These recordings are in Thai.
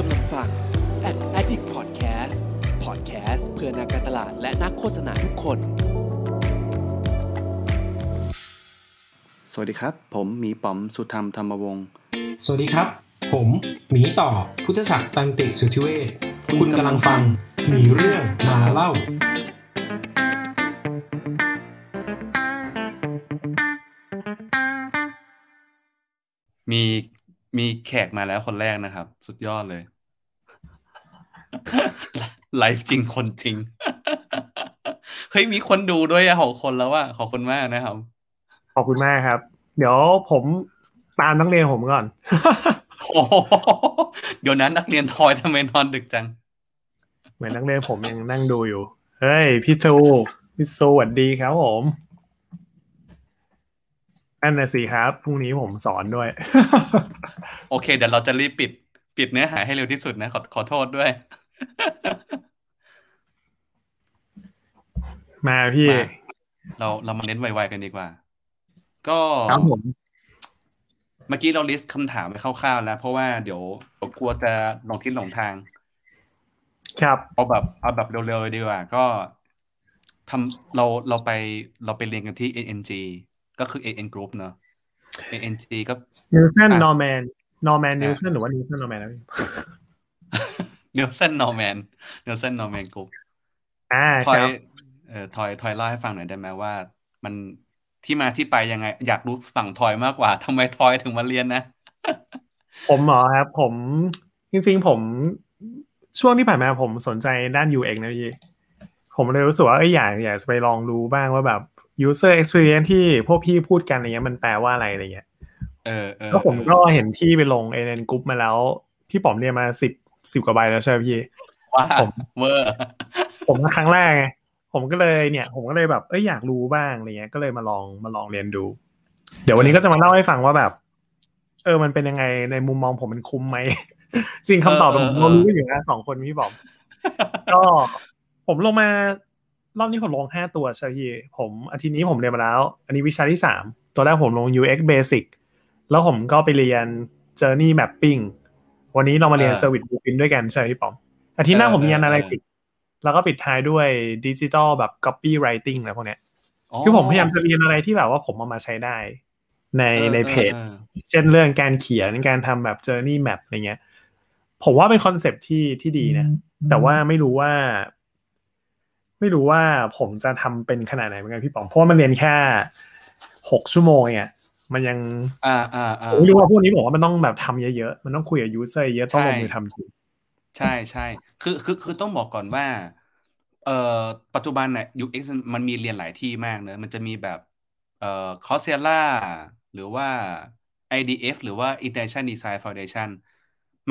กำลังฟัง Ad Addict Podcast Podcast เพื่อนักการตลาดและนักโฆษณาทุกคน สวัสดีครับ ผมหมีป๋อมสุธรรมธรรมวงศ์ สวัสดีครับ ผมหมีต่อพุทธศักดิ์ตันติสุทธิเวชคุณกำลังฟังหมีเรื่องมาเล่า มี มีแขกมาแล้วคนแรกนะครับ สุดยอดเลย ไลฟ์จริงคนจริง เฮ้ยมีคนดูด้วยอะหกคนแล้วว่าขอบคุณมากนะครับ ขอบคุณมากครับ เดี๋ยวผมตามนักเรียนผมก่อนโอ้โหเดี๋ยวนั้นนักเรียนทอยทำไมนอนดึกจัง เหมือนนักเรียนผมยังนั่งดูอยู่ เฮ้ยพี่ทูพี่ซูสวัสดีครับผม นั่นน่ะสิครับ พรุ่งนี้ผมสอนด้วย โอเค เดี๋ยวเราจะรีบปิด ปิดเนื้อหาให้เร็วที่สุดนะ ขอขอโทษด้วย มาพี่มาเราเรามาเน้นไวๆกันดีกว่า ก็ครับผมเมื่อกี้เราลิสต์คำถามไปคร่าวๆแล้ว เพราะว่าเดี๋ยวเดี๋ยวกลัวจะหลงทิศหลงทาง ครับ เอาแบบเอาแบบเร็วๆเลยดีกว่า ก็ทำเราเราไปเราไปเรียนกันที่ NNG ก็คือ NN Group เนอะ NNG ก็ Nielsen อะ Norman Norman อะ Nielsen หรือว่า Nielsen Norman นะพี่ Nielsen Norman Nielsen Norman Group อ่าทอยครับเอ่อทอยทอยเล่าให้ฟังหน่อยได้ไหมว่า มันที่มาที่ไปยังไง อยากรู้ฝั่งทอยมากกว่าทำไมทอยถึงมาเรียนนะ ผมเหรอครับ ผมจริงๆ ผมช่วงที่ผ่านมาผมสนใจด้าน UX นะพี่ผมเลยรู้สึกว่าเอ้ยอยากอยากจะไปลองรู้บ้างว่าแบบ user experience ที่พวกพี่พูดกันอะไรเงี้ยมันแปลว่าอะไรอะไรเงี้ยเออเออก็ผมเออก็เห็นที่ไปลง NN Group มาแล้ว พี่ป๋อมเรียนมาสิบสิบกว่าใบแล้วใช่ไหมพี่ว่าผมเวอร์ผมก็ครั้งแรกไงผมก็เลยเนี่ย ผมก็เลยแบบเอ้ยอยากรู้บ้างอะไรเงี้ยก็เลยมาลองมาลองเรียนดู เดี๋ยววันนี้ก็จะมาเล่าให้ฟังว่าแบบ เออมันเป็นยังไงในมุมมองผมมันคุ้มไหมจริงคำตอบผมเรารู้อยู่นะสองคนพี่บอกก็ผมลงมา รอบนี้ผมลงห้าตัวใช่ไหมพี่ผมอาทิตย์นี้ผมเรียนมาแล้ว อันนี้วิชาที่สามตัวแรกผมลง UX Basic แล้วผมก็ไปเรียน Journey Mapping วันนี้เรามาเรียน Service Blueprint ด้วยกันใช่ไหมพี่ป๋อมอาทิตย์หน้าผมเรียน Analytics แล้วก็ปิดท้ายด้วย Digital แบบ Copywriting อะไรพวกเนี้ยคือผมพยายามจะเรียนอะไรที่แบบว่าผมเอามาใช้ได้ ในออในเพจออเช่นเรื่องการเขียนการทำแบบ journey map อะไรเงี้ย ผมว่าเป็นคอนเซปต์ที่ที่ดีนะ แต่ว่าไม่รู้ว่า ไม่รู้ว่าผมจะทำเป็นขนาดไหนเหมือนกันพี่ป๋องเพราะว่ามันเรียนแค่หกชั่วโมงเนี่ยมันยัง อ่าอ่าอ่าผมไม่รู้ว่าพวกนี้บอกว่ามันต้องแบบทำเยอะๆ มันต้องคุยกับ user เยอะต้องลงมือทำจริงใช่ใช่คือคือคือต้องบอกก่อนว่าเอ่อปัจจุบันเนี่ย UX มันมีเรียนหลายที่มากเนอะมันจะมีแบบเอ่อ Coursera หรือว่า IDF หรือว่า Intention Design Foundation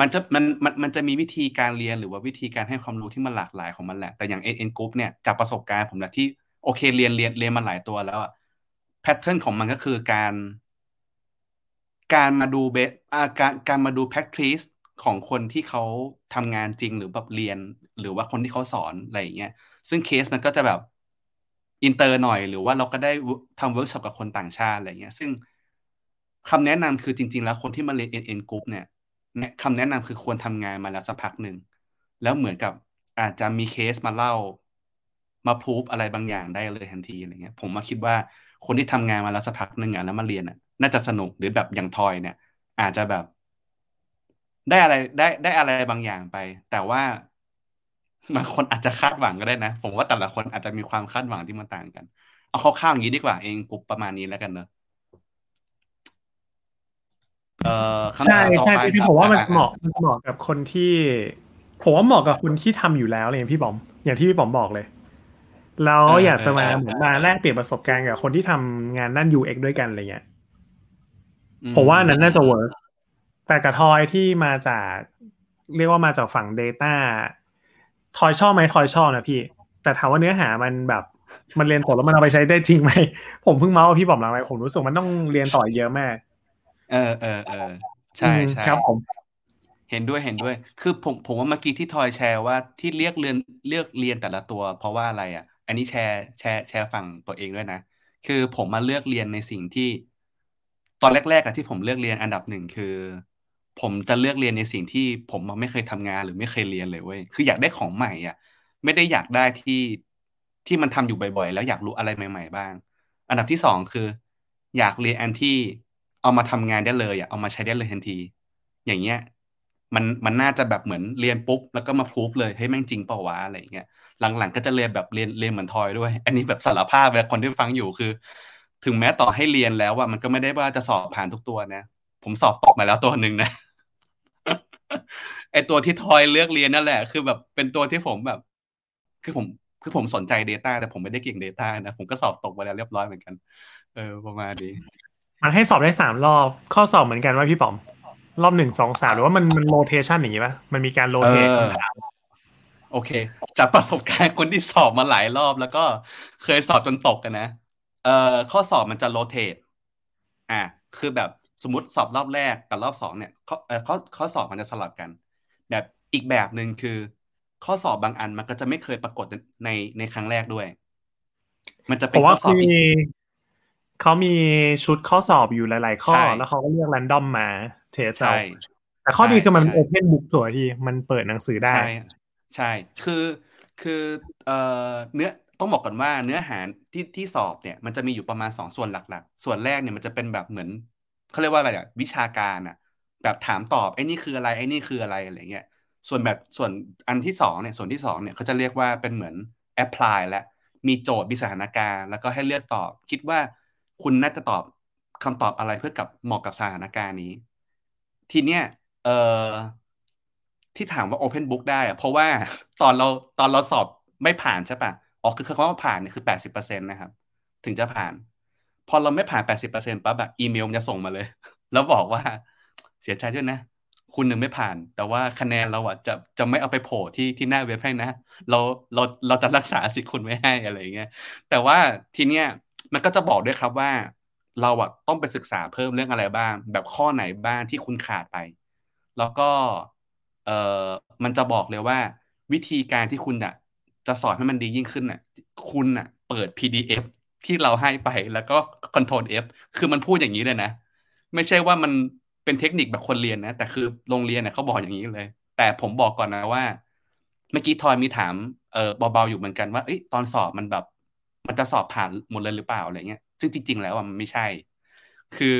มันจะมันมันมันจะมีวิธีการเรียนหรือว่าวิธีการให้ความรู้ที่มันหลากหลายของมันแหละ แต่อย่าง NN Group เนี่ยจากประสบการณ์ผมนะที่โอเคเรียนเรียนเรียนมาหลายตัวแล้วอะแพทเทิร์นของมันก็คือการ การมาดูเบสอาการการมาดู practice ของคนที่เขาทำงานจริงหรือแบบเรียน หรือว่าคนที่เขาสอนอะไรอย่างเงี้ยซึ่งเคสมันก็จะแบบอินเตอร์หน่อย หรือว่าเราก็ได้ทำเวิร์กช็อปกับคนต่างชาติอะไรเงี้ย ซึ่งคำแนะนำคือจริง ๆ แล้วคนที่มาเรียน NN Group เนี่ยเนี่ย คำแนะนำคือควรทำงานมาแล้วสักพักหนึ่ง แล้วเหมือนกับอาจจะมีเคสมาเล่า มาพูฟอะไรบางอย่างได้เลยทันทีอะไรเงี้ย ผมมาคิดว่าคนที่ทำงานมาแล้วสักพักหนึ่งอะแล้วมาเรียนอะ น่าจะสนุกหรือแบบอย่างทอยเนี่ย อาจจะแบบ ได้อะไรได้ได้อะไรบางอย่างไป แต่ว่าบางคนอาจจะคาดหวังก็ได้นะ ผมว่าแต่ละคนอาจจะมีความคาดหวังที่มันต่างกัน เอาคร่าวๆอย่างนี้ดีกว่าเองกลุ่มประมาณนี้แล้วกันเนอะ เอ่อคำใช่ถามต่อใช่ไปจริงคๆบผมว่ามันอ่เหมาะมันเหมาะกับคนที่ผมว่าเหมาะกับคนที่ทำอยู่แล้วเลยพี่บอม อย่างที่พี่บอมบอกเลย แล้วเอออยากจะมาเออเหมือนมาแลกเปลี่ยนประสบการณ์กับคนที่ทำงานด้าน UX ด้วยกันอะไรเงี้ย อืผมว่าอันนั้นน่าจะ work แต่กับทอยที่มาจาก เรียกว่ามาจากฝั่ง Data ทอยชอบไหมทอยชอบนะพี่ แต่ถามว่าเนื้อหามันแบบมันเรียนต่อแล้วมันเอาไปใช้ได้จริงไหม ผมเพิ่งเมาท์กับพี่บอมแล้วไงผมรู้สึกมันต้องเรียนต่อเยอะมาก เออเออเออใช่อืมใช่ครับผมเห็นด้วยเห็นด้วย คือผมผมว่าเมื่อกี้ที่ทอยแชร์ว่าที่เลือกเรียนเลือกเรียนแต่ละตัว เพราะว่าอะไรอะ อันนี้แชร์แชร์แชร์ฝั่งตัวเองด้วยนะ คือผมมาเลือกเรียนในสิ่งที่ ตอนแรกๆอะที่ผมเลือกเรียนอันดับหนึ่งคือ ผมจะเลือกเรียนในสิ่งที่ผมไม่เคยทำงานหรือไม่เคยเรียนเลยเว้ยคืออยากได้ของใหม่อะ ไม่ได้อยากได้ที่ที่มันทำอยู่บ่อยๆ แล้วอยากรู้อะไรใหม่ ๆ บ้าง อันดับที่สองคือ อยากเรียนอันที่ เอามาทำงานได้เลยอะเอามาใช้ได้เลยทันที อย่างเงี้ยมันมันน่าจะแบบเหมือนเรียนปุ๊บแล้วก็มาพูฟเลยให้แม่งจริงเปล่าวะอะไรเงี้ยหลังๆก็จะเรียนแบบเรียนเรียนเหมือนทอยด้วย อันนี้แบบสารภาพเลยคนที่ฟังอยู่คือ ถึงแม้ต่อให้เรียนแล้วว่ามันก็ไม่ได้ว่าจะสอบผ่านทุกตัวนะ ผมสอบตกมาแล้วตัวหนึ่งนะไอตัวที่ทอยเลือกเรียนนั่นแหละ คือแบบเป็นตัวที่ผมแบบ คือผมคือผมสนใจ Data แต่ผมไม่ได้เก่ง Data นะ ผมก็สอบตกมาแล้วเรียบร้อยเหมือนกัน เออประมาณนี้ มันให้สอบได้สามรอบข้อสอบเหมือนกันว่าพี่ป๋อม รอบหนึ่งสองสามหรือว่ามันมันโรเทชันอย่างงี้ป่ะมันมีการโรเทเออคำถามโอเค จากประสบการณ์คนที่สอบมาหลายรอบแล้วก็เคยสอบจนตกกันนะ เอ่อข้อสอบมันจะโรเตทอะคือแบบสมมติสอบรอบแรกกับรอบสองเนี่ยข้อเอ่อข้อข้อสอบมันจะสลับกัน แบบอีกแบบหนึ่งคือ ข้อสอบบางอันมันก็จะไม่เคยปรากฏในในครั้งแรกด้วย มันจะผเป็นมข้ว่าอสอบมีอีก เขามีชุดข้อสอบอยู่หลาย ๆ ข้อใช่แล้วเขาก็เลือกแรนดอมมาtest เอาใช่แต่ข้อดีคือมันใช่ open book ตัวที่มันเปิดหนังสือได้ใช่ใช่ คือคือเอ่อเนื้อต้องบอกก่อนว่าเนื้อหาที่ที่สอบเนี่ยมันจะมีอยู่ประมาณสองส่วนหลัก ๆ ส่วนแรกเนี่ยมันจะเป็นแบบเหมือนเขาเรียกว่าอะไรอะวิชาการอะแบบถามตอบไอ้นี่คืออะไรไอ้นี่คืออะไรอะไรเงี้ยส่วนแบบส่วนอันที่สองเนี่ยส่วนที่สองเนี่ยเขาจะเรียกว่าเป็นเหมือน apply และมีโจทย์มีสถานการณ์ แล้วก็ให้เลือกตอบ คิดว่า คุณน่าจะตอบคำตอบอะไรเพื่อกับเหมาะกับสถานการณ์นี้ ทีเนี้ยเอ่อที่ถามว่า Open Book ได้อะเพราะว่าตอนเราตอนเราสอบไม่ผ่านใช่ปะอ๋อคือคำว่าผ่านเนี่ยคือแปดสิบเปอร์เซ็นต์นะครับ ถึงจะผ่าน พอเราไม่ผ่านแปดสิบเปอร์เซ็นต์ปั๊บแบบอีเมลมันจะส่งมาเลย แล้วบอกว่าเสียใจด้วยนะ คุณหนึ่งไม่ผ่าน แต่ว่าคะแนนเราอะจะจะไม่เอาไปโผล่ที่ที่หน้าเว็บให้นะ เราเราเราจะรักษาสิทธิ์คุณไว้ให้อะไรอย่างเงี้ยแต่ว่าทีเนี้ย มันก็จะบอกด้วยครับว่า เราอะต้องไปศึกษาเพิ่มเรื่องอะไรบ้าง แบบข้อไหนบ้างที่คุณขาดไป แล้วก็เออมันจะบอกเลยว่า วิธีการที่คุณอะจะสอนให้มันดียิ่งขึ้นอะคุณอะเปิด PDF ที่เราให้ไปแล้วก็ Ctrl F คือมันพูดอย่างนี้เลยนะ ไม่ใช่ว่ามันเป็นเทคนิคแบบคนเรียนนะ แต่คือโรงเรียนเนี่ยเขาบอกอย่างนี้เลย แต่ผมบอกก่อนนะว่า เมื่อกี้ทอยมีถามเออเบาๆอยู่เหมือนกันว่าเอ้ยตอนสอบมันแบบ มันจะสอบผ่านหมดเลยหรือเปล่าอะไรเงี้ยซึ่งจริง ๆ แล้วอะมันไม่ใช่ คือ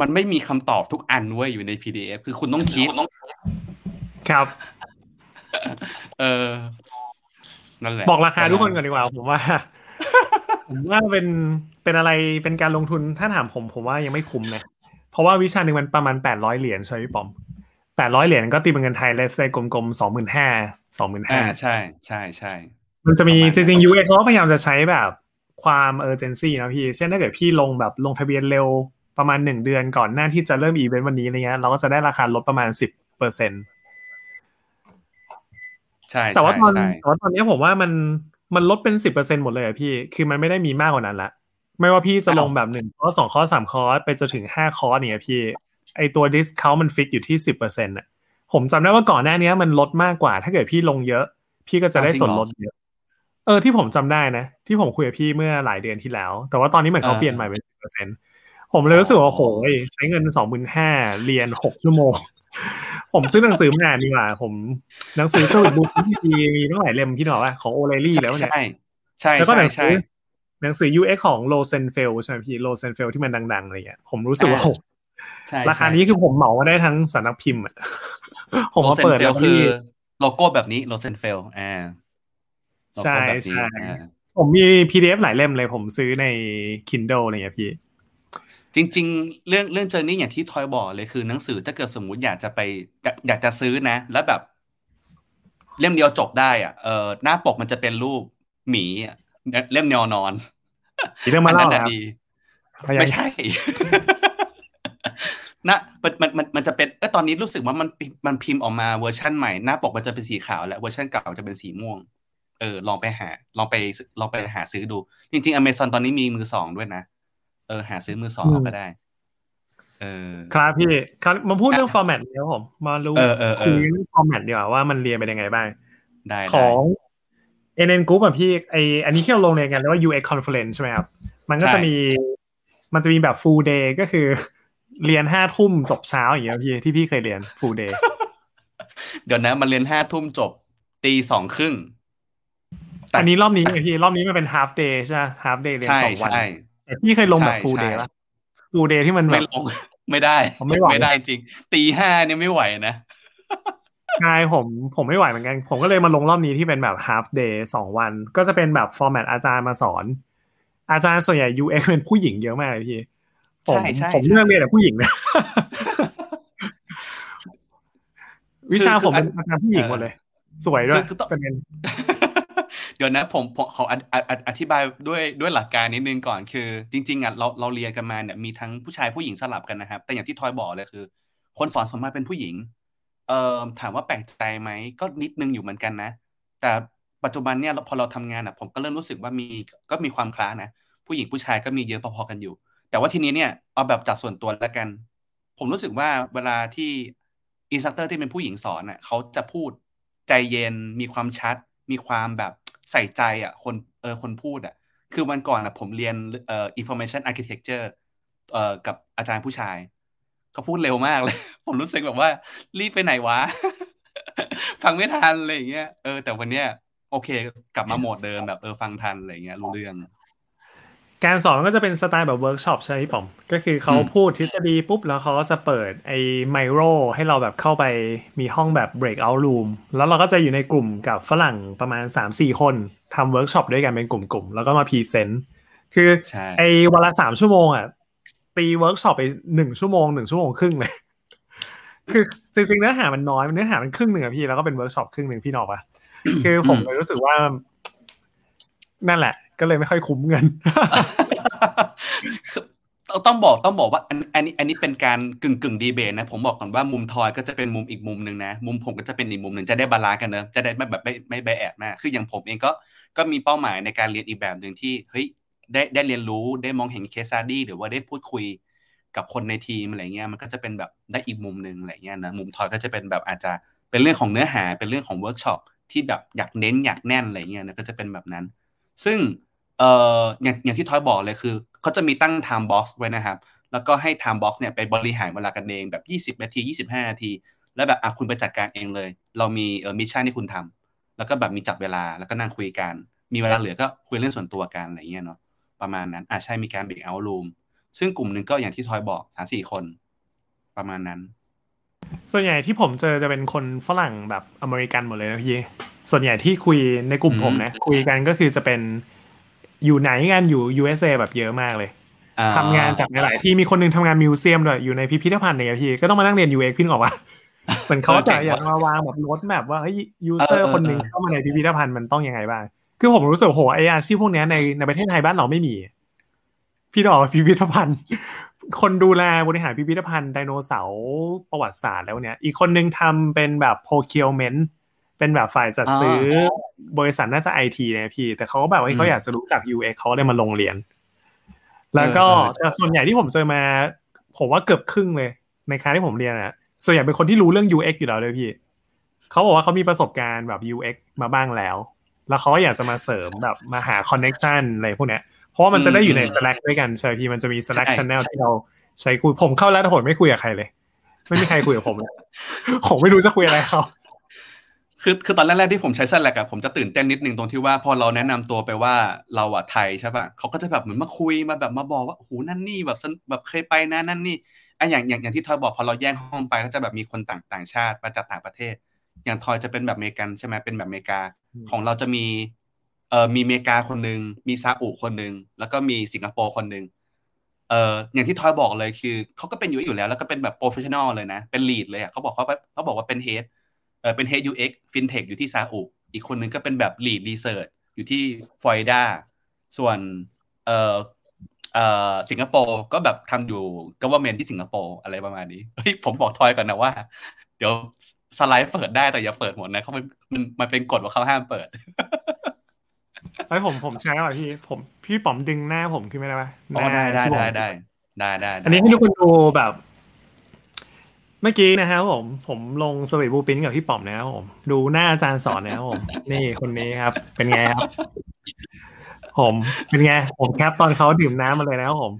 มันไม่มีคำตอบทุกอันเว้ยอยู่ใน PDF คือคุณต้องคิดครับ เออนั่นแหละบอกราคาทุกคนก่อนดีกว่าผมว่าผมว่าเป็นเป็นอะไรเป็นการลงทุนถ้าถามผมผมว่ายังไม่คุ้มนะเพราะว่าวิชาหนึ่งมันประมาณแปดร้อยเหรียญใช่ไหมพี่ปอมแปดร้อยเหรียญก็ตีเป็นเงินไทยเลสเซกลมๆสองหมื่นห้าสองหมื่นห้าอ่าใช่ใช่ใช่ มันจะมีประมาณจริงๆ UX เขาก็พยายามจะใช่แบบความ urgency นะพี่ เช่นถ้าเกิดพี่ลงแบบลงทะเบียนเร็วประมาณหนึ่งเดือนก่อนหน้าที่จะเริ่มอีเวนต์วันนี้อะไรเงี้ยเราก็จะได้ราคาลดประมาณสิบเปอร์เซ็นต์ใช่แต่ว่าตอนใช่แต่ว่าตอนนี้ผมว่ามันมันลดเป็นสิบเปอร์เซ็นหมดเลยอะพี่ คือมันไม่ได้มีมากกว่านั้นละไม่ว่าพี่จะลงแบบหนึ่งคอร์สสองคอร์สสามคอร์สไปจนถึงห้าคอร์สเนี่ยพี่ไอตัว discount มัน fix อยู่ที่สิบเปอร์เซ็นต์ะผมจำได้ว่าก่อนหน้านี้มันลดมากกว่า ถ้าเกิดพี่ลงเยอะ พี่ก็จะได้ส่วนลดเยอะ เออที่ผมจำได้นะ ที่ผมคุยกับพี่เมื่อหลายเดือนที่แล้ว แต่ว่าตอนนี้เหมือนเขาเปลี่ยนใหม่เป็นสิบเปอร์เซ็นต์ผมเลยรู้สึกว่าโหยใช้เงินสองหมื่นห้าเรียนหกชั่วโมง ผมซื้อหนังสือมาอ่านดีกว่า ผมหนังสือ textbook ที่ดีมีตั้งหลายเล่มพี่หนอว่าของ O'Reilly แล้วเนี่ยใช่ใช่แล้วก็หใช่นังสืใช่อหนังสือ UX ของโลเซนเฟลใช่ไหมพี่โลเซนเฟลที่มันดังๆอะไรเงี้ยผมรู้สึกว่าอ่าโหใช่ราคานี้คือผมเหมามาได้ทั้งสำนักพิมพ์อะผมโลมาเซนเปิดเฟแล้ลวคืพี่อโลโก้แบบนี้โลเซนเฟลอ่าโล ใช่โก้แบบนี้ใช่อ่าผมมี PDF หลายเล่มเลยผมซื้อใน Kindle อะไรเงี้ยพี่ จริง ๆ เรื่องเรื่องเจอร์นี่อย่างที่ทอยบอกเลยคือหนังสือถ้าเกิดสมมุติอยากจะไป อยากอยากจะซื้อนะ แล้วแบบ เล่มเดียวจบได้อะเออหน้าปกมันจะเป็นรูปหมีอะเล่มแนวนอนมีเรื่องมาอันเล่านั้นเหรอครับน่ะดีพยายามไม่ใช่นะมันมันมันมันจะเป็นเออตอนนี้รู้สึกว่ามันพิมันพิมพ์ออกมาเวอร์ชั่นใหม่หน้าปกมันจะเป็นสีขาวแล้วเวอร์ชันเก่าจะเป็นสีม่วง เออลองไปหา ลองไปลองไปหาซื้อดู จริงๆอเมซอนตอนนี้มีมือสองด้วยนะ เออ หาซื้อมือสองเอาก็ได้ เออ ครับพี่ครับมาพูดเรื่อง format เดี๋ยวผม มารู้เออเออเออคุยเรื่อง format ดีกว่าว่ามันเรียนเป็นยังไงบ้าง ได้ขได้อง NN Group อะพี่ไออันนี้ที่เราลงเรียนกันเรียกว่า UX Conference ใช่ไหมครับ มันก็จะมี มันจะมีแบบ full day ก็คือ เรียนห้าทุ่มจบเช้าอย่างเงี้ยพี่ที่พี่เคยเรียน full day เดี๋ยวนะ มันเรียนห้าทุ่มจบตีสองครึ่งแต่ อันนี้รอบนี้ไงพี่รอบนี้มันเป็น half day ใช่ไหม half day เรียนใช่สองวันใช่แต่พี่เคยลงแบบใช่ full ใช่ day ปะ full day ที่มันแบไม่บลงไม่ได้ผมไม่ไหวได้จริง ตีห้าเนี่ยไม่ไหวนะใช่ผมผมไม่ไหวเหมือนกัน ผมก็เลยมาลงรอบนี้ที่เป็นแบบ half day สองวัน ก็จะเป็นแบบ format อาจารย์มาสอน อาจารย์ส่วนใหญ่ UX เป็นผู้หญิงเยอะมากเลยพี่ผมใช่ใช่ผมใช่เลือกเรียนแต่ผู้หญิงนะวิชาคือผมเป็นคืออันอาจารย์ผู้หญิงหมดเลย สวยด้วยคือคือต้องประเด็น เดี๋ยวนะผมขออธิบายด้วยด้วยหลักการนิดนึงก่อนคือ จริงๆอะเราเราเรียนกันมาเนี่ยมีทั้งผู้ชายผู้หญิงสลับกันนะครับ แต่อย่างที่ทอยบอกเลยคือ คนสอนสมมติเป็นผู้หญิงเอ่อถามว่าแปลกใจไหมก็นิดนึงอยู่เหมือนกันนะ แต่ปัจจุบันเนี่ยพอเราทำงานอะผมก็เริ่มรู้สึกว่ามีก็มีความคล้านะ ผู้หญิงผู้ชายก็มีเยอะพอๆกันอยู่ แต่ว่าทีนี้เนี่ยเอาแบบจากส่วนตัวแล้วกัน ผมรู้สึกว่าเวลาที่อินสตัคเตอร์ที่เป็นผู้หญิงสอนอะเขาจะพูดใจเย็นมีความชัด มีความแบบ ใส่ใจอะคนเออคนพูดอะ คือวันก่อนอะ ผมเรียนเอ่อ information architecture เอ่อกับอาจารย์ผู้ชายเขาพูดเร็วมากเลย ผมรู้สึกแบบว่า รีบไปไหนวะ ฟังไม่ทันอะไรอย่างเงี้ยเออแต่วันเนี้ยโอเค กลับมาโหมดเดิมแบบเออฟังทันอะไรอย่างเงี้ยรู้เรื่อง การสอนมันก็จะเป็นสไตล์แบบเวิร์กช็อปใช่ไหมพี่ป๋อม ก็คือเขาอืมพูดทฤษฎีปุ๊บ แล้วเขาก็จะเปิดไอ้Miro ให้เราแบบเข้าไปมีห้องแบบ breakout room แล้วเราก็จะอยู่ในกลุ่มกับฝรั่งประมาณ 3-4 คนทำเวิร์กช็อปด้วยกันเป็นกลุ่มๆ แล้วก็มา present คือใช่ไอ้วันละสามชั่วโมงอะ ตีเวิร์กช็อปไปหนึ่งชั่วโมงหนึ่งชั่วโมงครึ่งเลย คือจริงๆเนื้อหามันน้อยมันเนื้อหามันครึ่งหนึ่งอะพี่แล้วก็เป็นเวิร์กช็อปครึ่งหนึ่งพี่นกออกปะคือผมเลยรู้สึกว่านั่นแหละ ก็เลยไม่ค่อยคุ้มเงินต้องบอกต้องบอกว่าอันอันนี้อันนี้เป็นการกึ่งกึ่งดีเบตนะผมบอกก่อนว่ามุมทอยก็จะเป็นมุมอีกมุมหนึ่งนะมุมผมก็จะเป็นอีกมุมหนึ่งจะได้ balance กันเนอะจะได้ไม่แบบไม่ไม่ไม่แอบมากคืออย่างผมเองก็ก็มีเป้าหมายในการเรียนอีกแบบหนึ่งที่เฮ้ยได้ได้เรียนรู้ได้มองเห็น case study หรือว่าได้พูดคุยกับคนในทีมอะไรเงี้ยมันก็จะเป็นแบบได้อีกมุมหนึ่งอะไรเงี้ยนะมุมทอยก็จะเป็นแบบอาจจะเป็นเรื่องของเนื้อหาเป็นเรื่องของเวิร์กช็อปที่แบบอยากเน้นอยากแน่นอะไรเงี้ยนะก็จะเป็นแบบนั้น ซึ่ง เอ่ออย่างอย่างที่ทอยบอกเลยคือเขาจะมีตั้ง time box ไว้นะครับ แล้วก็ให้ time box เนี่ยไปบริหารเวลากันเองแบบ 20 นาที 25 นาที แล้วแบบอะคุณไปจัดการเองเลย เรามีเอ่อ mission ที่คุณทำแล้วก็แบบมีจับเวลาแล้วก็นั่งคุยกัน มีเวลาเหลือก็คุยเรื่องส่วนตัวกันอะไรเงี้ยเนาะประมาณนั้นอะใช่มีการ break out room ซึ่งกลุ่มหนึ่งก็อย่างที่ทอยบอกสามสี่คน ประมาณนั้น ส่วนใหญ่ที่ผมเจอจะเป็นคนฝรั่งแบบอเมริกันหมดเลยนะพี่ส่วนใหญ่ที่คุยในกลุ่มอืมผมนะคุยกันก็คือจะเป็น อยู่ไหนกันอยู่ USA แบบเยอะมากเลยอ่ทำงานจากหลายๆที่มีคนหนึงทำงาน museum ด้วยอยู่ในพิพิธภัณฑ์เนี่ยพี่ก็ต้องมานั่งเรียน UX พี่นึกออกปะเหมือนเขาจะอยากมาวางแบบ roadmap ว่าเฮ้ย user คนหนึ่งเข้ามาในพิพิธภัณฑ์มันต้องยังไงบ้างคือผมรู้สึกโหไออาชีพพวกเนี้ยในในประเทศไทยบ้านเราไม่มี พี่นึกออกพิพิธภัณฑ์ คนดูแลบริหารพิพิธภัณฑ์ไดโนเสาร์ประวัติศาสตร์แล้วเนี่ย อีกคนนึงทำเป็นแบบ procurement เป็นแบบฝ่ายจัดซื้ออบริษัทน่าจะไอทีเนี่ยพี่ แต่เขาก็แบบว่าเขาอยากจะรู้จัก UX เขาเลยมาลงเรียน แล้วก็แต่ส่วนใหญ่ที่ผมเจอมา ผมว่าเกือบครึ่งเลย ในคณะที่ผมเรียนอะส่วนใหญ่เป็นคนที่รู้เรื่อง UX อยู่แล้วเลยพี่เขาบอกว่าเขามีประสบการณ์แบบ UX มาบ้างแล้ว แล้วเขาก็อยากจะมาเสริมแบบมาหา connection อะไรพวกเนี้ย เพราะว่ามันจะได้อยู่ใน Slack ด้วยกันใช่ไหมพี่มันจะมี Slack ใช่ channel ที่เราใช้คุยผมเข้าแล้วแต่ผมไม่คุยกับใครเลย ไม่มีใครคุยกับผมเลยผมไม่รู้จะคุยอะไรเขา คือคือตอนแรกๆที่ผมใช้ Slack อะผมจะตื่นเต้นนิดนึงตรงที่ว่าพอเราแนะนำตัวไปว่าเราอะไทยใช่ป่ะเขาก็จะแบบเหมือนมาคุยมาแบบมาบอกว่าโอ้โหนั่นนี่แบบสนแบบเคยไปนะนั่นนี่อะอย่างอย่างอย่างที่ทอยบอกพอเราแย่งห้องไปก็จะแบบมีคนต่างต่างชาติมาจากต่างประเทศ อย่างทอยจะเป็นแบบอเมริกันใช่ไหมเป็นแบบอเมริกาอืมของเราจะมีเอ่อมีอเมริกาคนหนึ่งมีซาอุคนหนึ่งแล้วก็มีสิงคโปร์คนหนึ่งเอ่ออย่างที่ทอยบอกเลยคือเขาก็เป็นอยู่อยู่แล้ว แล้วก็เป็นแบบ professional เลยนะเป็น lead เลยอะเขาบอกเขาเขาบอกว่าเป็น head เออเป็น head UX FinTech อยู่ที่ซาอุอีกคนหนึงก็เป็นแบบ lead research อยู่ที่ฟลอริดาส่วนเอ่อเอ่อสิงคโปร์ก็แบบทำอยู่ government ที่สิงคโปร์อะไรประมาณนี้เฮ้ยผมบอกทอยก่อนนะว่า เดี๋ยวสไลด์เปิดได้แต่อย่าเปิดหมดนะเขามันมันมันเป็นกฎว่าเขาห้ามเปิดไอ้ยผมผมใช้แล้วพี่ผมพี่ป๋อมดึงหน้าผมขึ้นไม่ได้ปะอ๋อได้ได้หน้าได้ที่ผมได้ได้ได้อันนี้ให้ทุกคนดูแบบ เมื่อกี้นะครับผมผมลงสวีทบูปินกับพี่ป๋อมนะครับผม ดูหน้าอาจารย์สอนนะครับผม นี่คนนี้ครับ เป็นไงครับ ผมเป็นไงผมแคปตอนเขาดื่มน้ำมาเลยนะครับผม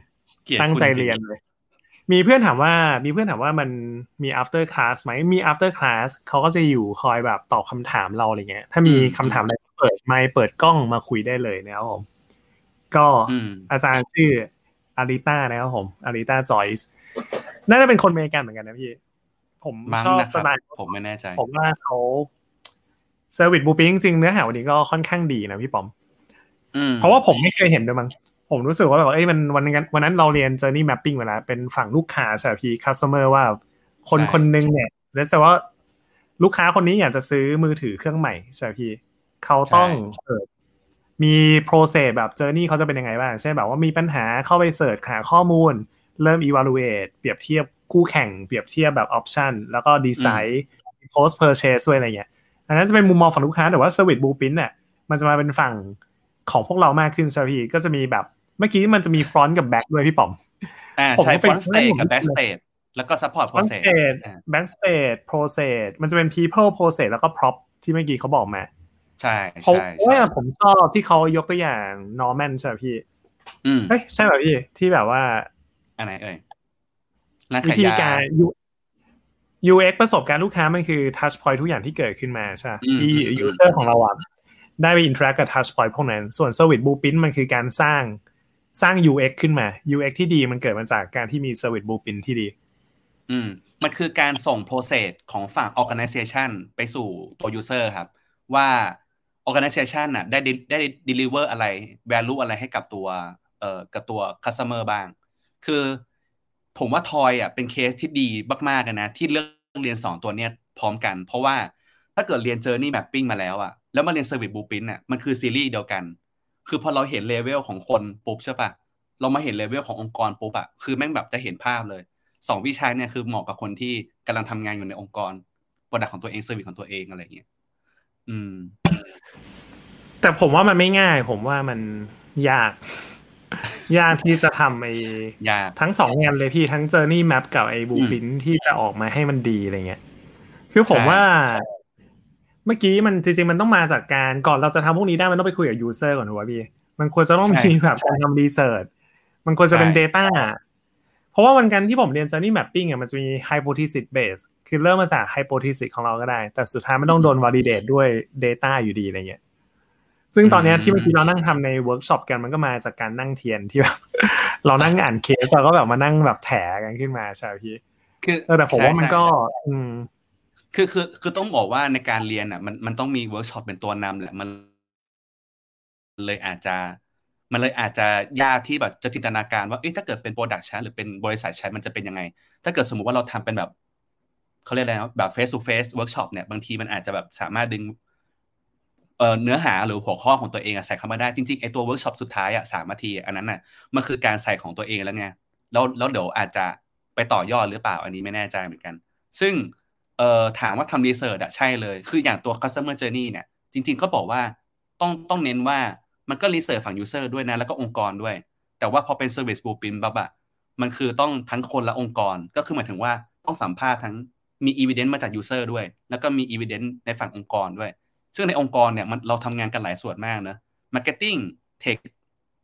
เกลียดตั้งใจคุณเรียนเลย มีเพื่อนถามว่า มีเพื่อนถามว่ามันมี after class ไหมมี after class เขาก็จะอยู่คอยแบบตอบคำถามเราอะไรเงี้ย ถ้ามีอืมคำถามอะไรเปิดไมค์เปิดกล้องมาคุยได้เลยนะครับผม ก็อืมอาจารย์ชื่ออาริต้านะครับผมอาริต้าจอยส์น่าจะเป็นคนอเมริกันเหมือนกันนะพี่ ผมมั้งชอบนะคสรับไตล์ผมไม่แน่ใจ ผมว่าเขา service blueprint จริงๆเนื้อหาวันนี้ก็ค่อนข้างดีนะพี่ปอมอืมเพราะว่าผมไม่เคยเห็นด้วยมั้งผมรู้สึกว่าแบบเอ้ยมันวันนั้นวันนั้นเราเรียน journey mapping เวลาเป็นฝั่งลูกค้าใช่ไหมพี่ customer ว่าคนใช่คนหนึงเนี่ยแล้วแต่ว่าลูกค้าคนนี้อยากจะซื้อมือถือเครื่องใหม่ใช่ไหมพี่เขาต้องเสิร์ชมี process แบบ journey เขาจะเป็นยังไงบ้างใช่นแบบว่ามีปัญหาเข้าไปเสิร์ชหาข้อมูล เริ่ม evaluate เปรียบเทียบ คู่แข่งเปรียบเทียบแบบ option แล้วก็ดีไซน์ post purchase ด้วยอะไรเงี้ยอันนั้นจะเป็นมุมมองฝั่งลูกค้าแต่ว่า service blueprint เนี่ยมันจะมาเป็นฝั่งของพวกเรามากขึ้นใช่ไหมพี่ก็จะมีแบบเมื่อกี้มันจะมี front กับ back ด้วยพี่ป๋อมอ่าผมใช้ก็เป็น front stage กับผมก็ back stage แล้วก็ support front process stage อ่า back stage process มันจะเป็น people process แล้วก็ prop ที่เมื่อกี้เขาบอกมาใช่เพราะใช่ว่าใช่ผมชอบที่เขายกตัวอย่าง Norman ใช่ไหมพี่อืมเฮ้ยใช่ป่ะพี่ที่แบบว่าอันไหนเอ่ยร้าน วิขายธียาการ U- UX ประสบการณ์ลูกค้ามันคือ touch point ทุกอย่างที่เกิดขึ้นมาใช่ปะอืมที่อืม user ของเราอะได้ไป interact กับ touch point พวกนั้น ส่วน service blueprint มันคือการสร้างสร้าง UX ขึ้นมา UX ที่ดีมันเกิดมาจากการที่มี service blueprint ที่ดี อืม มันคือการส่ง process ของฝั่ง organization ไปสู่ตัว user ครับ ว่า organization น่ะได้ de- ได้ deliver อะไร value อะไรให้กับตัวเอ่อกับตัว customer บ้าง คือ ผมว่าทอยอะเป็นเคสที่ดีมากๆเลยนะ ที่เลือกเรียนสองตัวเนี้ยพร้อมกัน เพราะว่าถ้าเกิดเรียน journey mapping มาแล้วอะแล้วมาเรียน service blueprint อะมันคือซีรีส์เดียวกัน คือพอเราเห็นเลเวลของคนปุ๊บใช่ปะเรามาเห็นเลเวลขององค์กรปุ๊บอะคือแม่งแบบจะเห็นภาพเลยสองวิชาเนี่ยคือเหมาะกับคนที่กำลังทำงานอยู่ในองค์กร product ของตัวเอง service ของตัวเองอะไรอย่างเงี้ยอืม แต่ผมว่ามันไม่ง่าย ผมว่ามันยาก ยากที่จะทำไอ้ยากทั้งสองงานเลยพี่ทั้ง Journey Map กับไอ้ Blueprint ที่จะออกมาให้มันดีอะไรเงี้ย คือผมใช่ว่า เมื่อกี้มันจริงๆ มันต้องมาจากการก่อนเราจะทำพวกนี้ได้มันต้องไปคุยกับ user ก่อนถูกป่ะพี่ มันควรจะต้องมีแบบการทำ research มันควรจะเป็น data เพราะว่าวันก่อนที่ผมเรียน Journey Mapping อะมันจะมี hypothesis base คือเริ่มมาจาก hypothesis ของเราก็ได้ แต่สุดท้ายมันต้องโดน validate ด้วย data อยู่ดีอะไรเงี้ย ซึ่งตอนเนี้ยที่เมื่อกี้เรานั่งทำในเวิร์กช็อปกันมันก็มาจากการนั่งเทียนที่แบบเรานั่งอ่านเคสเราก็แบบมานั่งแบบแถกันขึ้นมาใช่ไหมพี่คือเออแต่ผมว่ามันก็ใช่ใช่อืมคือคือคือต้องบอกว่าในการเรียนอะ มันมันต้องมีเวิร์กช็อปเป็นตัวนำแหละมัน เลยอาจจะ มันเลยอาจจะยากที่แบบจะจินตนาการว่าเอ๊ะถ้าเกิดเป็น production หรือเป็นบริษัทใช้มันจะเป็นยังไง ถ้าเกิดสมมุติว่าเราทำเป็นแบบเขาเรียกอะไรนะแบบ face to face workshop เนี่ยบางทีมันอาจจะแบบสามารถดึง เอ่อเนื้อหาหรือหัวข้อของตัวเองใส่เข้ามาได้จริงๆไอตัวเวิร์กช็อปสุดท้ายอะสามนาทีอันนั้นน่ะมันคือการใส่ของตัวเองแล้วไงแล้วแล้วเดี๋ยวอาจจะไปต่อยอดหรือเปล่าอันนี้ไม่แน่ใจเหมือนกัน ซึ่งเอ่อถามว่าทำรีเสิร์ชอะใช่เลย คืออย่างตัว customer journey เนี่ยจริงๆก็บอกว่าต้องต้องเน้นว่ามันก็รีเสิร์ชฝั่ง user ด้วยนะ แล้วก็องค์กรด้วย แต่ว่าพอเป็น service blueprint ปั๊บอะมันคือต้องทั้งคนและองค์กรก็คือหมายถึงว่าต้องสัมภาษณ์ทั้งมี evidence มาจาก user ด้วย แล้วก็มี evidence ในฝั่งองค์กรด้วย ซึ่งในองค์กรเนี่ยมันเราทำงานกันหลายส่วนมากเนอะ marketing tech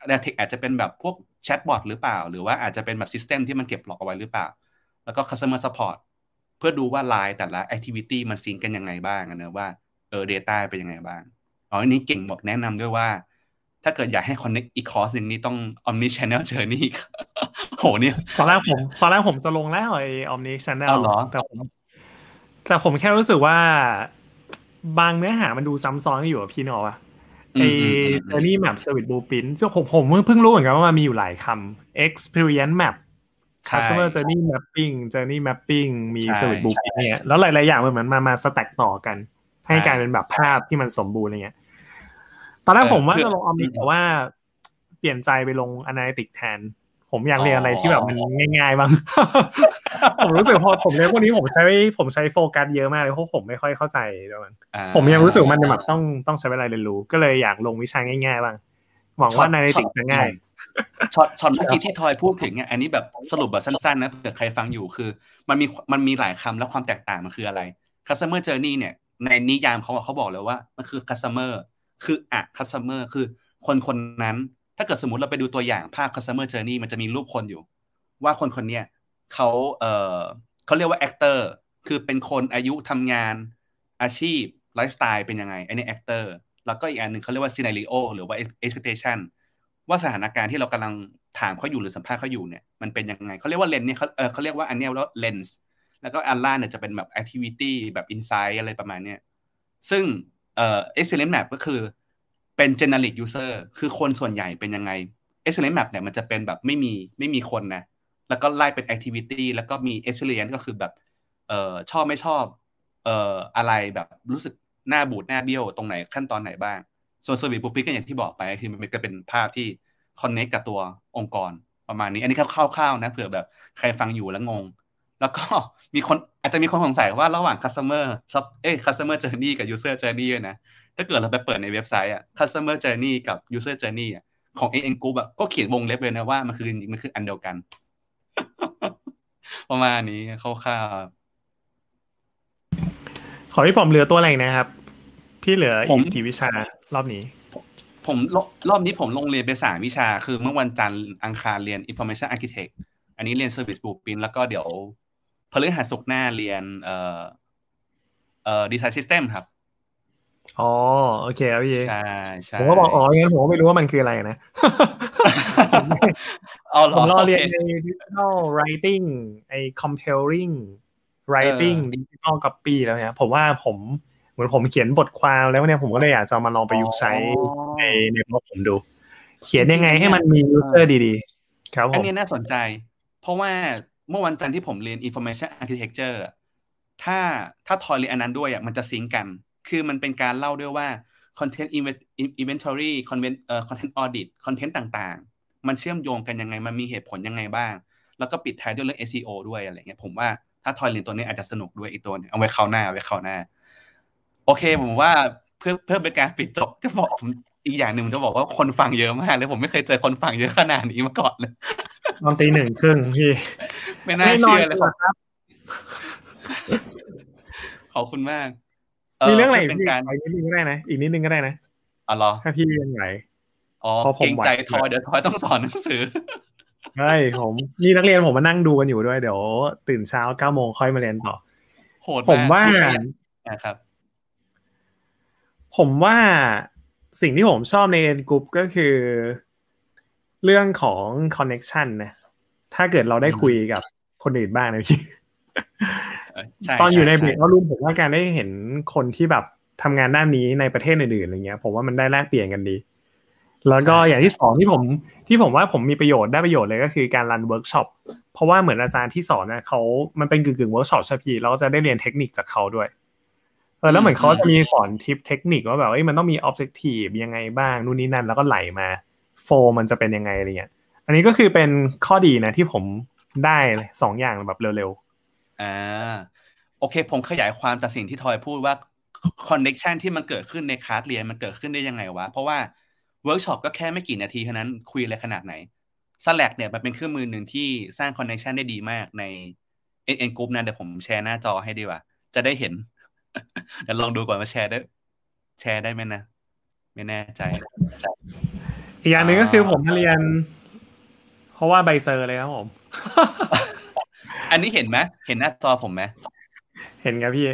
แต่ tech อาจจะเป็นแบบพวกแชทบอทหรือเปล่า หรือว่าอาจจะเป็นแบบ system ที่มันเก็บหลอกเอาไว้หรือเปล่า แล้วก็ customer support เพื่อดูว่า line แต่ละ activity มันซิงกันยังไงบ้างอะเนอะว่าเออ data เป็นยังไงบ้างอ๋ออันนี้เก่งบอกแนะนำด้วยว่า ถ้าเกิดอยากให้ connect อีกคอร์สหนึ่งนี่ต้อง omni channel journey อีกโหเนี่ยตอนแรกผมตอนแรกผมจะลงแล้วไอ้ Omni Channel เอาเหรอแต่ผมแต่ผมแค่รู้สึกว่า บางเนื้อหามันดูซ้ำซ้อนกันอยู่อะพี่เนกอะอืไอ้มอืมอืมอืม Journey Map Service Blueprint ซึ่งผมผมเพิ่งรู้เหมือนกันว่ามันมีอยู่หลายคำ Experience Map ใช่ Customer Journey Mapping Journey Mapping มีใช่ Service Blueprint เนี่ยแล้วหลายๆอย่างมันเหมือนมามาสแต็กต่อกัน ให้ใช่กลายเป็นแบบภาพที่มันสมบูรณ์อะไรเงี้ย ตอนแรกเออผมว่าคือจะลง Omni อืมแต่ว่าเปลี่ยนใจไปลง Analytics แทน ผมอยากเรียนอะไรที่แบบมันง่ายๆบ้างผมรู้สึกพอผมเรียนพวกนี้ผมใช้ผมใช้โฟกัสเยอะมากเลยเพราะผมไม่ค่อยเข้าใจด้วยมันอ่าผมยังรู้สึกว่ามันแบบต้องต้องใช้เวลาเรียนรู้ ก็เลยอยากลงวิชาง่ายๆบ้างหวังว่าช็อตในช็อติตจะง่ายช็อตช็อตเมื่อกี้ที่ทอยพูดถึงเนี่ยอันนี้แบบสรุปแบบสั้นๆนะเผื่อใครฟังอยู่คือ มันมีมันมีหลายคำแล้วความแตกต่างมันคืออะไร customer journey เนี่ย ในนิยามเขาอะเขาบอกเลยว่า มันคือ customer คืออะ customer คือคนคนนั้น ถ้าเกิดสมมติเราไปดูตัวอย่างภาพ customer journey มันจะมีรูปคนอยู่ ว่าคนคนนี้เขาเออเขาเรียกว่า actor คือเป็นคนอายุทำงานอาชีพไลฟ์สไตล์เป็นยังไงไอ้นี่ actor แล้วก็อีกอันหนึ่งเขาเรียกว่า scenario หรือว่า expectation ว่าสถานการณ์ที่เรากำลังถามเขาอยู่หรือสัมภาษณ์เขาอยู่เนี่ยมันเป็นยังไงเขาเรียกว่าเลนเนี่ยเขาเออเขาเรียกว่าอันเนี้ยว่าเลนส์แล้วก็อันล่าเนี่ยจะเป็นแบบ activity แบบ insight อะไรประมาณเนี้ยซึ่งเอ่อ experience map ก็คือ เป็น generic user คือคนส่วนใหญ่เป็นยังไง experience map เนี่ยมันจะเป็นแบบไม่มีไม่มีคนนะ แล้วก็ไล่เป็น activity แล้วก็มี experience ก็คือแบบเอ่อชอบไม่ชอบเอ่ออะไรแบบรู้สึกหน้าบูดหน้าเบี้ยวตรงไหนขั้นตอนไหนบ้าง ส่วน service blueprint ก็อย่างที่บอกไปคือมันก็เป็นภาพที่ connect กับตัวองค์กรประมาณนี้ อันนี้คร่าวๆนะเผื่อแบบใครฟังอยู่แล้วงง แล้วก็มีคนอาจจะมีคนสงสัยว่าระหว่าง customer เอ้ย customer journey กับ user journey ด้วยนะ ถ้าเกิดเราไปเปิดในเว็บไซต์อะ customer journey กับ user journey อะของ AN Group อะก็เขียนวงเล็บเลยนะว่ามันคือจริงๆมันคืออันเดียวกัน ประมาณนี้คร่าวๆขอพี่ผมเหลือตัวอะไรอีกนะครับ พี่เหลือผมอีกกี่วิชารอบนี้ ผมรรอบนี้ผมลงเรียนไปสามวิชา คือเมื่อวันจันทร์อังคารเรียน information architect อันนี้เรียน service blueprint แล้วก็เดี๋ยวพฤหัสศุกร์หน้าเรียนเอ่อเอ่อ design system ครับ อ๋อโอเคครับพี่ใช่ใช่ผมก็บอกอ๋องั้นผมก็ไม่รู้ว่ามันคืออะไรนะเอาเหรผอมรอเรียนโคใน digital writing ไอ้ comparing writing digital copy แล้วเนี่ยผมว่าผมเหมือนผมเขียนบทความแล้วเนี่ยผมก็เลยอยากจะเอามาลองไปยุใช้ในในบล็อกผมดู เขียนยังไงให้มันมี user ดีๆ ครับผอันมนี้น่าสนใจ เพราะว่าเมื่อวันจันทร์ที่ผมเรียน information architecture อะถ้าถ้าทอยเรียนอันนั้นด้วยอะมันจะซิงก์กัน คือมันเป็นการเล่าด้วยว่า content inven- inventory content เอ่อ content audit content ต่างๆ มันเชื่อมโยงกันยังไง มันมีเหตุผลยังไงบ้าง แล้วก็ปิดท้ายด้วยเรื่อง SEO ด้วยอะไรเงี้ยผมว่าถ้าทอยเรียนตัวนี้อาจจะสนุกด้วยอีกตัวหนึงเอาไว้คราวหน้าเอาไว้คราวหน้า โอเค ผมว่าเพื่อเพื่อเป็นการปิดจบจะบอกผมอีกอย่างหนึ่งผมจะบอกว่าคนฟังเยอะมากเลยผมไม่เคยเจอคนฟังเยอะขนาดนี้มาก่อนเลยตอนตีหนึ่งครึ่งพี่ ไม่น่าไม่นอเชื่นอเลยเหรอครับขอบคุณมาก มีเรื่องอะไรเป็นพี่การขออีกนิดนึงก็ได้นะอีกนิดนึงก็ได้นะอ๋อเหรอถ้าพี่ยังไหวอ๋อเพราะผมเกรงใจไหวทอยเดี๋ยวทอยต้องสอนหนังสือใช่ผมมีนักเรียนผมมานั่งดูกันอยู่ด้วยเดี๋ยว ตื่นเช้าเก้าโมงค่อยมาเรียนต่อโหดผมว่าขยันนะครับ ผมว่าสิ่งที่ผมชอบในกลุ่มก็คือ เรื่องของ connection นะถ้าเกิดเราได้คุยกับคนอื่นบ้างนะพี่เออใช่ ตอนอยู่ในช่วงเบรกก็รู้ผมว่าการได้เห็นคนที่แบบทำงานด้านนี้ในประเทศอื่นๆอะไรเงี้ย ผมว่ามันได้แลกเปลี่ยนกันดี แล้วก็อย่างที่สองที่ผมที่ผมว่าผมมีประโยชน์ได้ประโยชน์เลยก็คือการ run เวิร์กช็อปเพราะว่าเหมือนอาจารย์ที่สอนนะเขามันเป็นกึ่งๆเวิร์กช็อปใช่พี่เราก็จะได้เรียนเทคนิคจากเขาด้วยเออแล้วเหมือนเขาจะมีสอนทิปเทคนิคว่าแบบเอ้ยมันต้องมี objective ยังไงบ้างนู่นนี่นั่นแล้วก็ไหลมา flow มันจะเป็นยังไงอะไรเงี้ย อันนี้ก็คือเป็นข้อดีนะที่ผมได้เลยสองอย่างแบบเร็ว อ่าโอเค ผมขยายความจากสิ่งที่ทอยพูดว่า connection ที่มันเกิดขึ้นในคลาสเรียนมันเกิดขึ้นได้ยังไงวะ เพราะว่าเวิร์กช็อปก็แค่ไม่กี่นาทีเท่านั้นคุยอะไรขนาดไหน Slack เนี่ยมันเป็นเครื่องมือหนึ่งที่สร้าง connection ได้ดีมากใน NN Group นกรุ๊ปนะเดี๋ยวผมแชร์หน้าจอให้ดีกว่า จะได้เห็นเดี๋ยวลองดูก่อนว่าแชร์ได้ แชร์ได้ไหมนะ ไม่แน่ใจ อีกอย่างหนึ่งก็คือผมเรียน เพราะว่าใบ cert เลยครับผม อันนี้เห็นไหมเห็นหน้าจอผมไหมเห็นครับพี่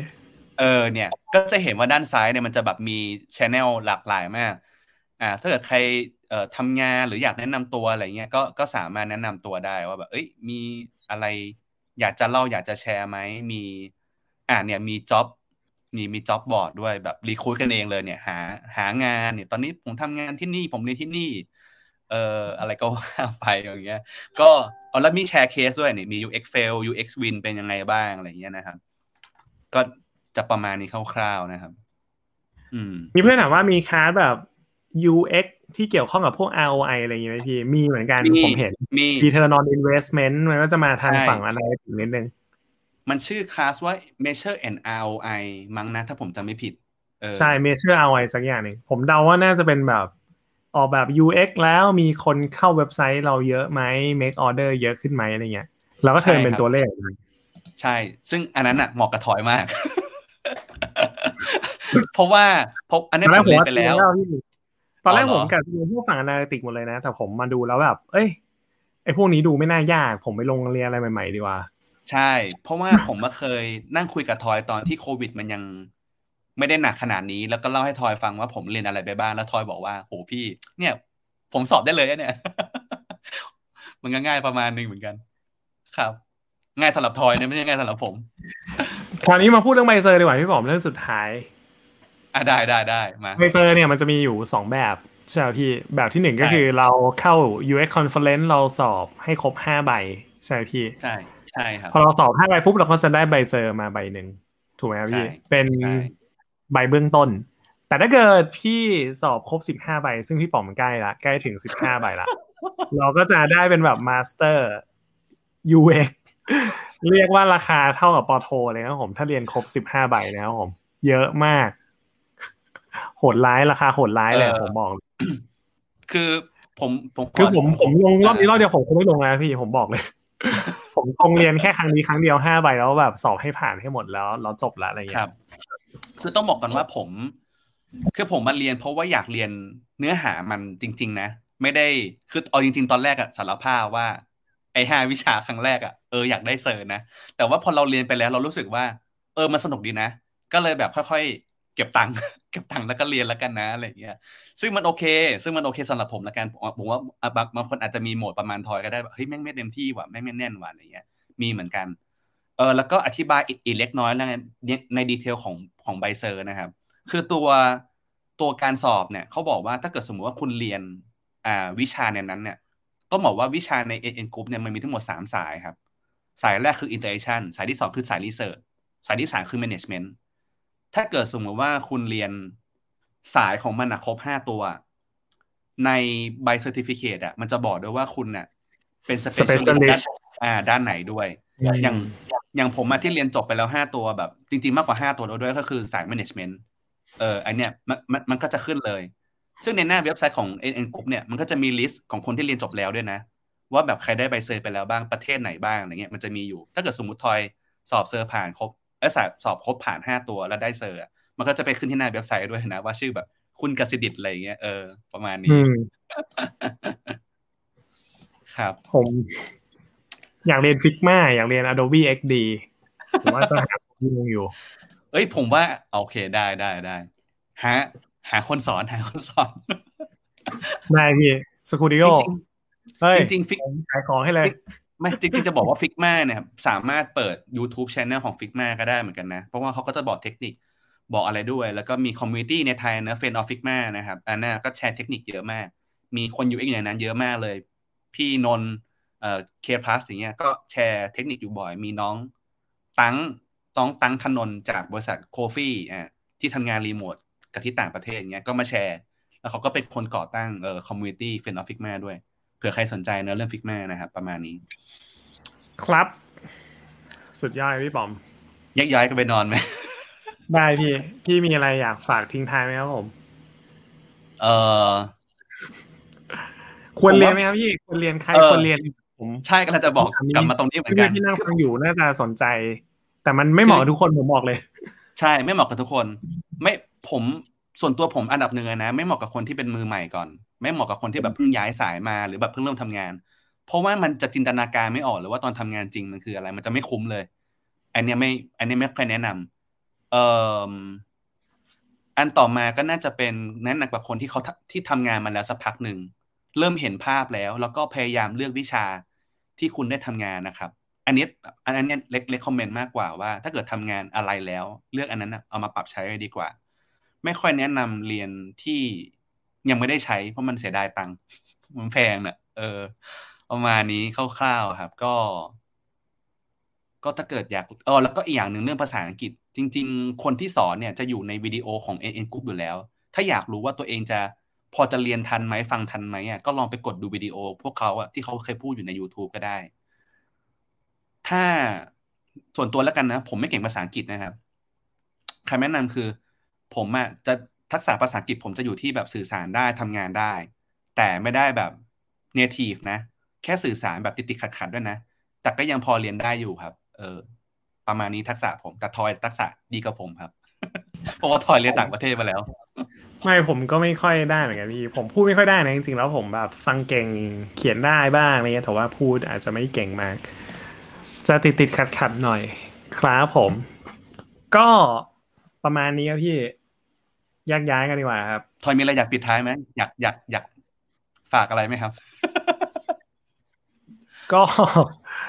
เออเนี่ย ก็จะเห็นว่าด้านซ้ายเนี่ยมันจะแบบมี channel หลากหลายมาก อ่า ถ้าเกิดใครเอ่อทำงานหรืออยากแนะนำตัวอะไรเงี้ยก็ก็สามารถแนะนำตัวได้ว่าแบบ เอ้ย มีอะไร อยากจะเล่าอยากจะแชร์ไหมมี อ่าเนี่ยมีจ็อบมีมีจ็อบบอร์ดด้วยแบบรีคูดกันเองเลยเนี่ย หา หางานเนี่ย ตอนนี้ผมทำงานที่นี่ผมเรียนที่นี่ เอ่ออะไรก็ว่าไปอย่างเงี้ย ก็ เอาแล้วมีแชร์เคสด้วยเนี่ยมี UX fail UX win เป็นยังไงบ้างอะไรเงี้ยนะครับ ก็จะประมาณนี้คร่าวๆนะครับ อืม มีเพื่อนถามว่ามีคลาสแบบ UX ที่เกี่ยวข้องกับพวก ROI อะไรอย่างเงี้ยไหมพี่ มีเหมือนกันมีผมเห็น มี Return on Investment มันก็จะมาทางใช่ฝั่งอะไรถึงนิดนึง มันชื่อคลาสว่า measure and ROI มั้งนะ ถ้าผมจำไม่ผิดเออใช่ Measure ROI สักอย่างหนึ่งผมเดาว่าน่าจะเป็นแบบ ออกแบบ UX แล้วมีคนเข้าเว็บไซต์เราเยอะไหม make order เยอะขึ้นไหมอะไรเงี้ยเราก็เทิร์นเป็นตัวเลขออกมาใช่ ซึ่งอันนั้นอะเหมาะกับทอยมาก เพราะว่าเพราะอันตนี้อนแรผกมผมเรียนว่าไปแล้วพี่ตอนแรกอ๋อเหรผอมกับเรียนพวกฝั่ง analytics หมดเลยนะ แต่ผมมาดูแล้วแบบ เอ้ยไอ้พวกนี้ดูไม่น่ายาก ผมไปลงเรียนอะไรใหม่ๆดีกว่า ใช่ เพราะว่าผมมาเคยนั่งคุยกับทอยตอนที่โควิดมันยัง ไม่ได้หนักขนาดนี้ แล้วก็เล่าให้ทอยฟังว่าผมเรียนอะไรไปบ้างแล้วทอยบอกว่าโหพี่ เนี่ย ผมสอบได้เลยเนี่ยมันก็ง่ายประมาณหนึงเหมือนกัน ครับ ง่ายสำหรับทอยเนี่ยไม่ใช่ง่ายสำหรับผมคราวนี้มาพูดเรื่องใบเซอร์ดีกว่าพี่บอมเรื่องสุดท้ายอะได้ได้ได้มาใบเซอร์เนี่ยมันจะมีอยู่สองแบบใช่ไหมพี่แบบที่หนึ่งก็ใช่คือเราเข้า UX conference เราสอบให้ครบห้าใบใช่ไหมพี่ใช่ใช่ครับพอเราสอบห้าใบปุ๊บเราก็จะได้ใบ cert มาใบหนึ่งถูกไหมครับพี่ใช่เป็น ใช่ใบเบื้องต้น แต่ถ้าเกิดพี่สอบครบสิบห้าใบ ซึ่งพี่ป๋อมใกล้ละใกล้ถึงสิบห้าใบละเราก็จะได้เป็นแบบมาสเตอร์ UX เรียกว่าราคาเท่ากับป.โทเลยครับผมถ้าเรียนครบสิบห้าใบนะครับผม เยอะมาก โหดร้ายราคาโหดร้ายเลยเออผมบอกคือผมผมขคือผมผมลงรอบนี้รอบเดียวผมคงไม่ลงแล้วพี่ผมบอกเลย ผมคงเรียนแค่ครั้งนี้ครั้งเดียวห้าใบแล้วแบบสอบให้ผ่านให้หมดแล้วแล้วจบละอะไรคเงี้รัยบ คือต้องบอกกันว่าผม คือผมมาเรียนเพราะว่าอยากเรียนเนื้อหามันจริง ๆ นะ ไม่ได้คือเอาจริง ๆ ตอนแรกอะสารภาพว่า ไอห้าวิชาครั้งแรกอะเอออยากได้เซอร์นะแต่ว่าพอเราเรียนไปแล้วเรารู้สึกว่า เออมันสนุกดีนะ ก็เลยแบบค่อย ๆ เก็บตังค์เก็บตังค์แล้วก็เรียนแล้วกันนะอะไรอย่างเงี้ย ซึ่งมันโอเค ซึ่งมันโอเคสำหรับผมละกันผมว่าบางคนอาจจะมีโหมดประมาณทอยก็ได้เฮ้ยแม่งไม่เต็มที่ว่ะแม่งไม่แน่นว่ะอะไรเงี้ย มีเหมือนกัน เออแล้วก็อธิบายอีกอีกเล็กน้อยแล้วกันเนี่ยในดีเทลของของไบเซอร์นะครับ คือตัวตัวการสอบเนี่ยเขาบอกว่าถ้าเกิดสมมุติว่าคุณเรียนอ่าวิชาในนั้นเนี่ยต้องบอกว่าวิชาใน n group เนี่ยมันมีทั้งหมด 3 สายครับ สายแรกคือ interaction สายที่ 2 คือสาย research สายที่ 3 คือ management ถ้าเกิดสมมติว่าคุณเรียนสายของมันนะครบ 5 ตัว ในใบ certificate อะมันจะบอกด้วยว่าคุณน่ะเป็น specialist ด้าน Specialist อ่าด้านไหนด้วย อย่าง อย่างผมมาที่เรียนจบไปแล้วห้าตัวแบบ จริง ๆ มากกว่าห้าตัวแล้วด้วยก็คือสาย management เอออันเนี้ยมันมันมันก็จะขึ้นเลย ซึ่งในหน้าเว็บไซต์ของ NN Group เนี่ยมันก็จะมี list ของคนที่เรียนจบแล้วด้วยนะ ว่าแบบใครได้ใบ cert ไปแล้วบ้างประเทศไหนบ้างอะไรเงี้ยมันจะมีอยู่ ถ้าเกิดสมมติทอยสอบ cert ผ่านครบเออสอบสอบครบผ่านห้าตัวแล้วได้ cert อะมันก็จะไปขึ้นที่หน้าเว็บไซต์ด้วยนะ ว่าชื่อแบบคุณกสิดิตอะไรเงี้ยเออประมาณนี้อืมครับผม อยากเรียน Figma อยากเรียน Adobe XD หรือว่าจะหาข้อมูลอยู่ เอ้ยผมว่าโอเคได้ได้ได้หาหาคนสอนหาคนสอนได้พี่ Skooldio จริงเฮ้ยจริงๆ Figma ผมขายของให้เลยไม่จริงๆจะบอกว่า Figma เนี่ยครับสามารถเปิด YouTube Channel ของ Figma ก็ได้เหมือนกันนะ เพราะว่าเขาก็จะบอกเทคนิคบอกอะไรด้วย แล้วก็มี community ในไทยนะ Friends of Figma นะครับอันนั้นก็แชร์เทคนิคเยอะมาก มีคนอยู่เองอยู่ในนั้นเยอะมากเลย พี่นนท์ เอ่อ K PLUS อย่างเงี้ยก็แชร์เทคนิคอยู่บ่อยมีน้องตั้งต้องตั้งธนนท์จากบริษัทโคฟี่อ่าที่ทำงานรีโมทกับที่ต่างประเทศอย่างเงี้ยก็มาแชร์ แล้วเขาก็เป็นคนก่อตั้งเอ่อ community Friends of Figma ด้วยเผื่อใครสนใจเนื้อเรื่อง Figma นะครับประมาณนี้ ครับ สุดยอดพี่ปอมแยกย้ายกันไปนอนไหมได้พี่พี่มีอะไรอยากฝากทิ้งท้ายไหมครับผม เออควรผมว่าเรียนไหมครับพี่ควรเรียนใครเออควรเรียน ผมใช่ก็จะบอกกลับมาตรงนี้เหมือนกัพี่นที่นั่งฟังอยู่น่าจะสนใจ แต่มันไม่เหมาะกับทุกคนผมบอกเลย ใช่ไม่เหมาะกับทุกคน ไม่ผมส่วนตัวผมอันดับหนึ่งเลยนะ ไม่เหมาะกับคนที่เป็นมือใหม่ก่อน ไม่เหมาะกับคนที่แบบเพิ่งย้ายสายมาหรือแบบเพิ่งเริ่มทำงาน เพราะว่ามันจะจินตนาการไม่ออกเลยว่าตอนทำงานจริงมันคืออะไร มันจะไม่คุ้มเลย อันเนี้ยไม่อันเนี้ยไม่ค่อยแนะนำเอ่ออันต่อมาก็น่าจะเป็นแนะนำกับคนที่เขาทที่ทำงานมาแล้วสักพักหนึ่งเริ่มเห็นภาพแล้ว แล้วก็พยายามเลือกวิชา ที่คุณได้ทำงานนะครับ อันนี้อันนั้นเล็กเล็กคอมเมนต์มากกว่าว่า ถ้าเกิดทำงานอะไรแล้ว เลือกอันนั้นเอามาปรับใช้ดีกว่า ไม่ค่อยแนะนำเรียนที่ยังไม่ได้ใช้ เพราะมันเสียดายตังค์มันแพงเน่ะ เออประมาณนี้คร่าวๆครับ ก็ ก็ถ้าเกิดอยากเออแล้วก็อีกอย่างหนึ่งเรื่องภาษาอังกฤษ จริง ๆ คนที่สอนเนี่ยจะอยู่ในวิดีโอของ n n Group อยู่แล้ว ถ้าอยากรู้ว่าตัวเองจะ พอจะเรียนทันไหมฟังทันไหมอะก็ลองไปกดดูวิดีโอ พวกเขาอะที่เขาเคยพูดอยู่ใน YouTube ก็ได้ ถ้าส่วนตัวแล้วกันนะ ผมไม่เก่งภาษาอังกฤษนะครับคำแนะนำคือ ผมอะจะทักษะภาษาอังกฤษผมจะอยู่ที่แบบสื่อสารได้ทำงานได้ แต่ไม่ได้แบบ native นะ แค่สื่อสารแบบติดๆขัดๆด้วยนะ แต่ก็ยังพอเรียนได้อยู่ครับ เออ ประมาณนี้ทักษะผม แต่ทอยทักษะดีกว่าผมครับ เพราะว่าทอยเรียนต่างประเทศมาแล้ว ไม่ผมก็ไม่ค่อยได้เหมือนกันพี่ผมพูดไม่ค่อยได้นะจริงๆแล้วผมแบบฟังเก่งเขียนได้บ้างอะไรเงี้ยแต่ว่าพูดอาจจะไม่เก่งมาก จะติดติดขัดขัดๆหน่อยครับผม ก็ประมาณนี้ครับพี่แยกย้ายกันดีกว่าครับทอยมีอะไรอยากปิดท้ายไหมอยากอยากอยากฝากอะไรไหมครับ ก็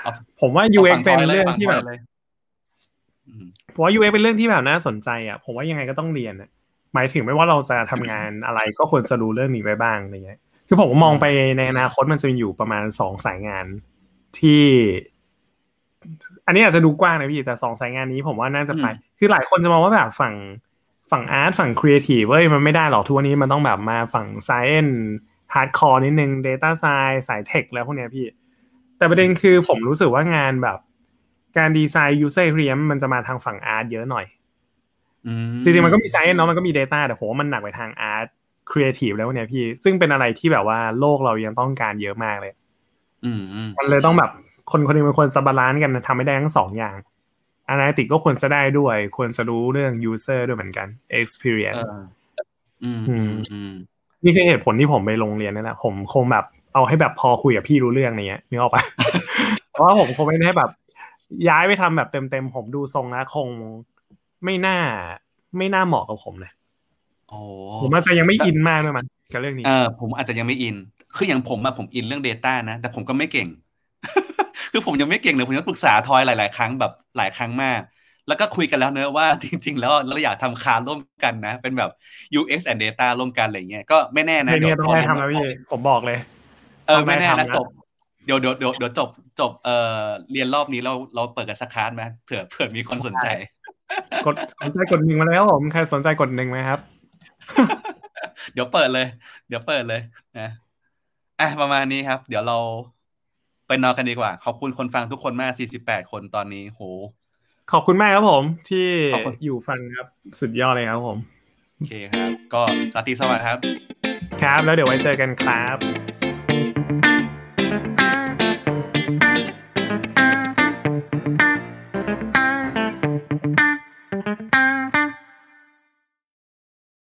เอาผมว่าอา UX ฝั่เป็นทยลยเรื่องฝั่ที่ทแบยบเลยอืมผมว่า UX เป็นเรื่องที่แบบน่าสนใจอะผมว่ายังไงก็ต้องเรียนอะ หมายถึงไม่ว่าเราจะทำงานอะไรก็ควรจะรู้เรื่องนี้ไปบ้างอะไรเงี้ย คือผมมองไปในอนาคตมันจะมีอยู่ประมาณสองสายงานที่ อันนี้อาจจะดูกว้างนะพี่แต่สองสายงานนี้ผมว่าน่าจะไป คือหลายคนจะมองว่าแบบฝั่งฝั่งอาร์ตฝั่งครีเอทีฟเว้ยมันไม่ได้หรอกทุกวันนี้มันต้องแบบมาฝั่งไซเอนhardcore นิดนึง Data Science สาย tech แล้วพวกเนี้ยพี่ แต่ประเด็นคือผมรู้สึกว่างานแบบ การดีไซน์ user experience มันจะมาทางฝั่ง art เยอะหน่อยอื จริงๆมันก็มี science เนาะมันก็มี data แต่ผมว่ามันหนักไปทาง art creative แล้วเนี่ยพี่ ซึ่งเป็นอะไรที่แบบว่าโลกเรายังต้องการเยอะมากเลยอืมอืมมันเลยต้องแบบคนคนหนึ่งเป็นคนจะ balance กันนะทำไม่ได้ทั้งสองอย่าง analytic ก็ควรจะได้ด้วย ควรจะรู้เรื่อง user ด้วยเหมือนกันเอ experience ออืมอือืมมอืมนี่คือเหตุผลที่ผมไปโรงเรียนนั่นแหละผมคงแบบเอาให้แบบพอคุยกับพี่รู้เรื่องเนี้ยนึกออกปะเพราะว่าผมคงไม่ได้แบบ ย้ายไปทำแบบเต็มๆผมดูทรงแล้วคง ไม่น่า ไม่น่าเหมาะกับผมเลยโอ้ผมอาจจะยังไม่อินมากด้วยมันกับเรื่องนี้เออผมอาจจะยังไม่อิน คืออย่างผมอะผมอินเรื่อง Data นะ แต่ผมก็ไม่เก่ง คือผมยังไม่เก่งเลยผมยังปรึกษาทอยหลาย ๆ ครั้งแบบหลายครั้งมาก แล้วก็คุยกันแล้วเนอะว่าจริง ๆ แล้วเราอยากทำคาร่วมกันนะ เป็นแบบ UX and Data ร่วมกันอะไรเงี้ยก็ไม่แน่นะไม่เนี่ยดี๋ต้วองได้พทำแล้วพี่ผมบอกเลย เออต้องได้ไม่แน่นะทำนะจบเดี๋ยวเดี๋ยวเดี๋ยวเดี๋ยวจบจบเอ่อเรียนรอบนี้เราเราเปิดกันสักคลาสไหมเผื่อเผื่อมีคนสนใจ กดสนใจกดหนึ่งมาแล้วผมใครสนใจกดหนึ่งไหมครับ เดี๋ยวเปิดเลย เดี๋ยวเปิดเลยนะอะประมาณนี้ครับ เดี๋ยวเราไปนอนกันดีกว่า ขอบคุณคนฟังทุกคนมาก 48 คนตอนนี้โห ขอบคุณมากครับผม ที่ขอบคุณอยู่ฟังครับ สุดยอดเลยครับผม โอเคครับ ก็ราตรีสวัสดิ์ครับ ครับ แล้วเดี๋ยวไว้เจอกันครับ